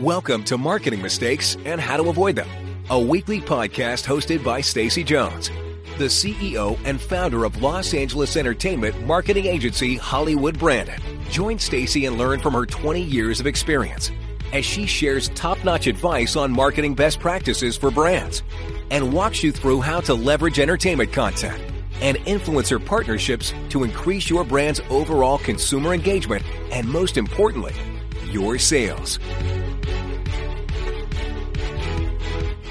Welcome to Marketing Mistakes and How to Avoid Them, a weekly podcast hosted by Stacy Jones, the CEO and founder of Los Angeles entertainment marketing agency Hollywood Branded. Join Stacy and learn from her 20 years of experience as she shares top-notch advice on marketing best practices for brands and walks you through how to leverage entertainment content and influencer partnerships to increase your brand's overall consumer engagement and most importantly, your sales.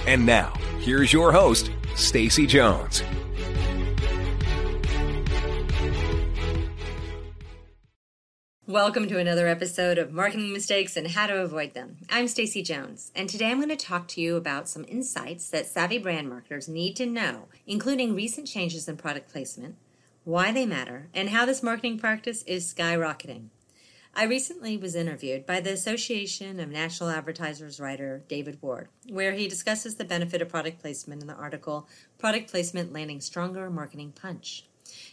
And now, here's your host, Stacy Jones. Welcome to another episode of Marketing Mistakes and How to Avoid Them. I'm Stacy Jones, and today I'm going to talk to you about some insights that savvy brand marketers need to know, including recent changes in product placement, why they matter, and how this marketing practice is skyrocketing. I recently was interviewed by the Association of National Advertisers writer David Ward, where he discusses the benefit of product placement in the article Product Placement Landing Stronger Marketing Punch.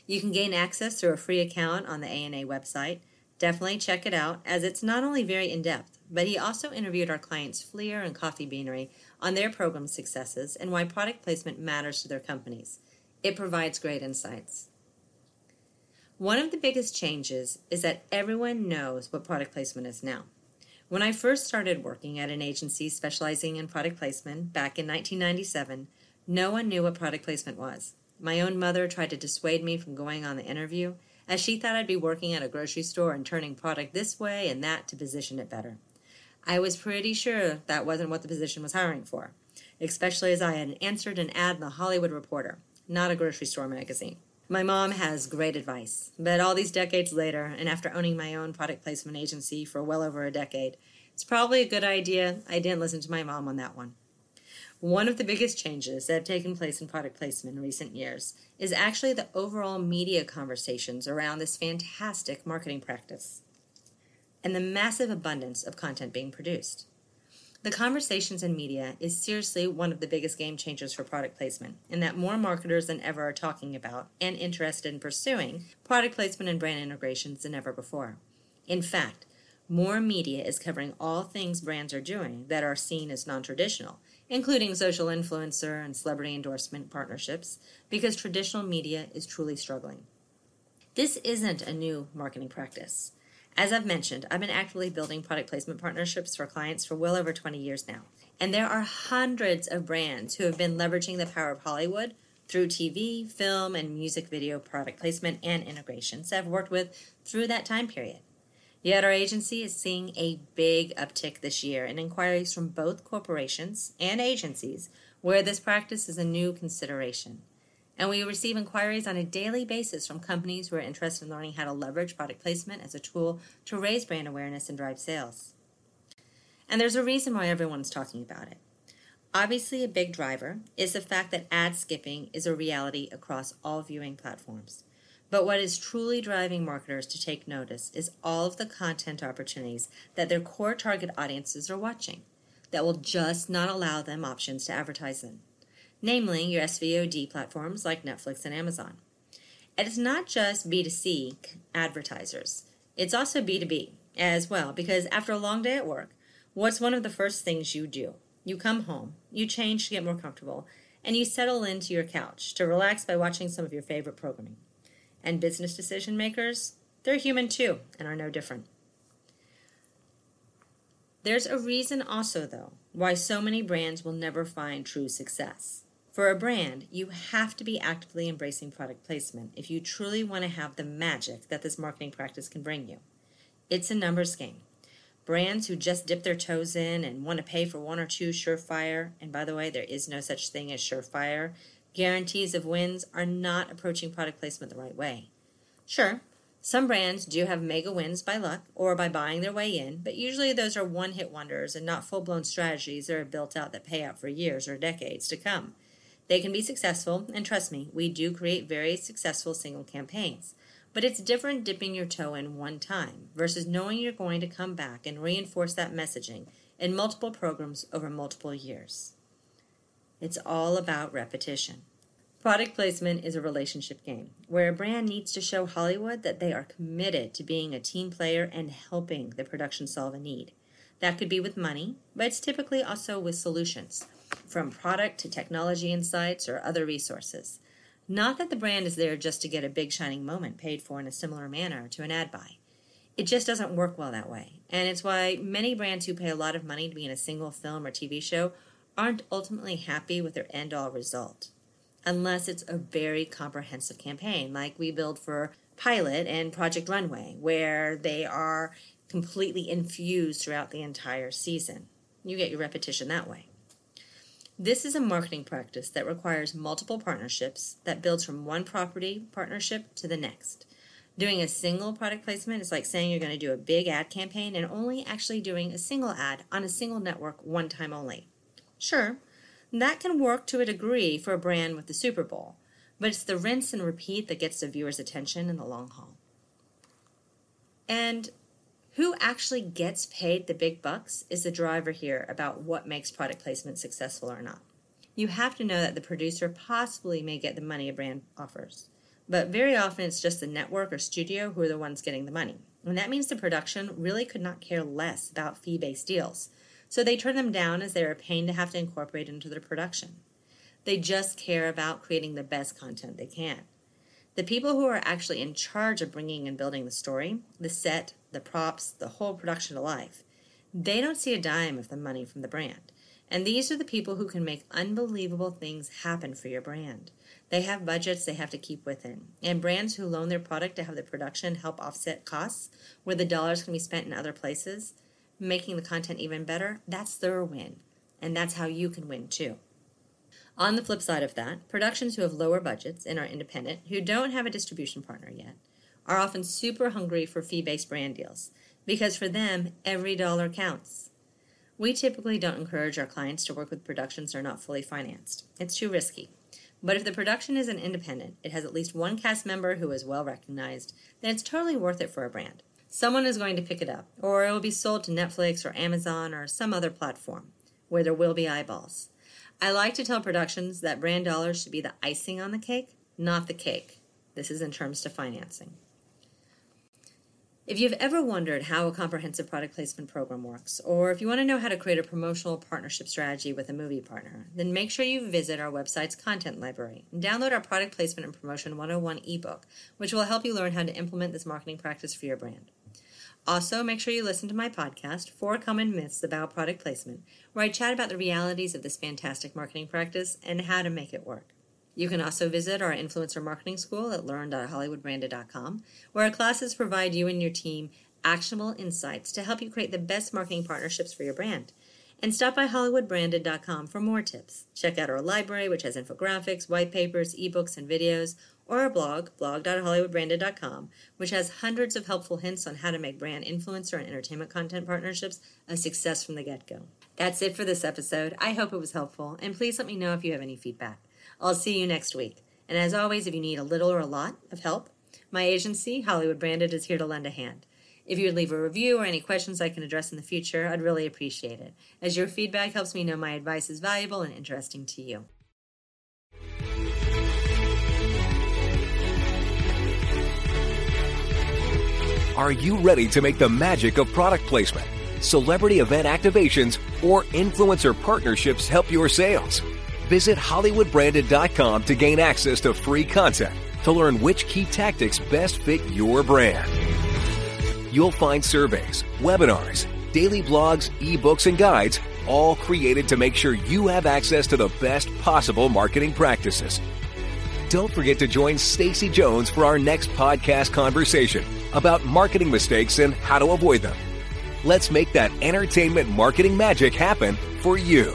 You can gain access through a free account on the ANA website Definitely check it out, as it's not only very in depth, but he also interviewed our clients Fleer and Coffee Beanery on their program successes and why product placement matters to their companies. It provides great insights. One of the biggest changes is that everyone knows what product placement is now. When I first started working at an agency specializing in product placement back in 1997, no one knew what product placement was. My own mother tried to dissuade me from going on the interview, as she thought I'd be working at a grocery store and turning product this way and that to position it better. I was pretty sure that wasn't what the position was hiring for, especially as I had answered an ad in the Hollywood Reporter, not a grocery store magazine. My mom has great advice, but all these decades later, and after owning my own product placement agency for well over a decade, it's probably a good idea I didn't listen to my mom on that one. One of the biggest changes that have taken place in product placement in recent years is actually the overall media conversations around this fantastic marketing practice and the massive abundance of content being produced. The conversations in media is seriously one of the biggest game changers for product placement, in that more marketers than ever are talking about and interested in pursuing product placement and brand integrations than ever before. In fact, more media is covering all things brands are doing that are seen as non traditional, including social influencer and celebrity endorsement partnerships, because traditional media is truly struggling. This isn't a new marketing practice. As I've mentioned, I've been actively building product placement partnerships for clients for well over 20 years now. And there are hundreds of brands who have been leveraging the power of Hollywood through TV, film, and music video product placement and integrations I've worked with through that time period. Yet our agency is seeing a big uptick this year in inquiries from both corporations and agencies where this practice is a new consideration. And we receive inquiries on a daily basis from companies who are interested in learning how to leverage product placement as a tool to raise brand awareness and drive sales. And there's a reason why everyone's talking about it. Obviously, a big driver is the fact that ad skipping is a reality across all viewing platforms. But what is truly driving marketers to take notice is all of the content opportunities that their core target audiences are watching that will just not allow them options to advertise in, namely your SVOD platforms like Netflix and Amazon. And it's not just B2C advertisers, it's also B2B as well, because after a long day at work, what's one of the first things you do? You come home, you change to get more comfortable, and you settle into your couch to relax by watching some of your favorite programming and business decision makers, they're human too and are no different. There's a reason also, though, why so many brands will never find true success. For a brand, you have to be actively embracing product placement if you truly want to have the magic that this marketing practice can bring you. It's a numbers game. Brands who just dip their toes in and want to pay for one or two surefire, and by the way, there is no such thing as surefire, guarantees of wins are not approaching product placement the right way. Sure, some brands do have mega wins by luck or by buying their way in, but usually those are one hit wonders and not full blown strategies that are built out that pay out for years or decades to come. They can be successful, and trust me, we do create very successful single campaigns. But it's different dipping your toe in one time versus knowing you're going to come back and reinforce that messaging in multiple programs over multiple years. It's all about repetition. Product placement is a relationship game where a brand needs to show Hollywood that they are committed to being a team player and helping the production solve a need. That could be with money, but it's typically also with solutions, from product to technology insights or other resources. Not that the brand is there just to get a big shining moment paid for in a similar manner to an ad buy. It just doesn't work well that way. And it's why many brands who pay a lot of money to be in a single film or TV show aren't ultimately happy with their end all result. Unless it's a very comprehensive campaign, like we build for Pilot and Project Runway, where they are completely infused throughout the entire season. You get your repetition that way. This is a marketing practice that requires multiple partnerships that builds from one property partnership to the next. Doing a single product placement is like saying you're going to do a big ad campaign and only actually doing a single ad on a single network one time only. Sure, that can work to a degree for a brand with the Super Bowl, but it's the rinse and repeat that gets the viewer's attention in the long haul. And who actually gets paid the big bucks is the driver here about what makes product placement successful or not. You have to know that the producer possibly may get the money a brand offers, but very often it's just the network or studio who are the ones getting the money. And that means the production really could not care less about fee based deals, so they turn them down as they are a pain to have to incorporate into their production. They just care about creating the best content they can. The people who are actually in charge of bringing and building the story, the set, the props, the whole production to life, they don't see a dime of the money from the brand. And these are the people who can make unbelievable things happen for your brand. They have budgets they have to keep within. And brands who loan their product to have the production help offset costs where the dollars can be spent in other places, making the content even better, that's their win. And that's how you can win too. On the flip side of that, productions who have lower budgets and are independent, who don't have a distribution partner yet, are often super hungry for fee based brand deals because for them, every dollar counts. We typically don't encourage our clients to work with productions that are not fully financed. It's too risky. But if the production is an independent, it has at least one cast member who is well recognized, then it's totally worth it for a brand. Someone is going to pick it up, or it will be sold to Netflix or Amazon or some other platform where there will be eyeballs. I like to tell productions that brand dollars should be the icing on the cake, not the cake. This is in terms to financing. If you've ever wondered how a comprehensive product placement program works, or if you want to know how to create a promotional partnership strategy with a movie partner, then make sure you visit our website's content library and download our Product Placement and Promotion 101 ebook, which will help you learn how to implement this marketing practice for your brand. Also, make sure you listen to my podcast, Four Common Myths About Product Placement, where I chat about the realities of this fantastic marketing practice and how to make it work. You can also visit our influencer marketing school at learn.hollywoodbranded.com, where our classes provide you and your team actionable insights to help you create the best marketing partnerships for your brand. And stop by hollywoodbranded.com for more tips. Check out our library, which has infographics, white papers, ebooks, and videos, or our blog, blog.hollywoodbranded.com, which has hundreds of helpful hints on how to make brand influencer and entertainment content partnerships a success from the get go. That's it for this episode. I hope it was helpful, and please let me know if you have any feedback. I'll see you next week. And as always, if you need a little or a lot of help, my agency, Hollywood Branded, is here to lend a hand. If you would leave a review or any questions I can address in the future, I'd really appreciate it, as your feedback helps me know my advice is valuable and interesting to you. Are you ready to make the magic of product placement, celebrity event activations, or influencer partnerships help your sales? Visit HollywoodBranded.com to gain access to free content to learn which key tactics best fit your brand. You'll find surveys, webinars, daily blogs, ebooks, and guides, all created to make sure you have access to the best possible marketing practices. Don't forget to join Stacy Jones for our next podcast conversation about marketing mistakes and how to avoid them. Let's make that entertainment marketing magic happen for you.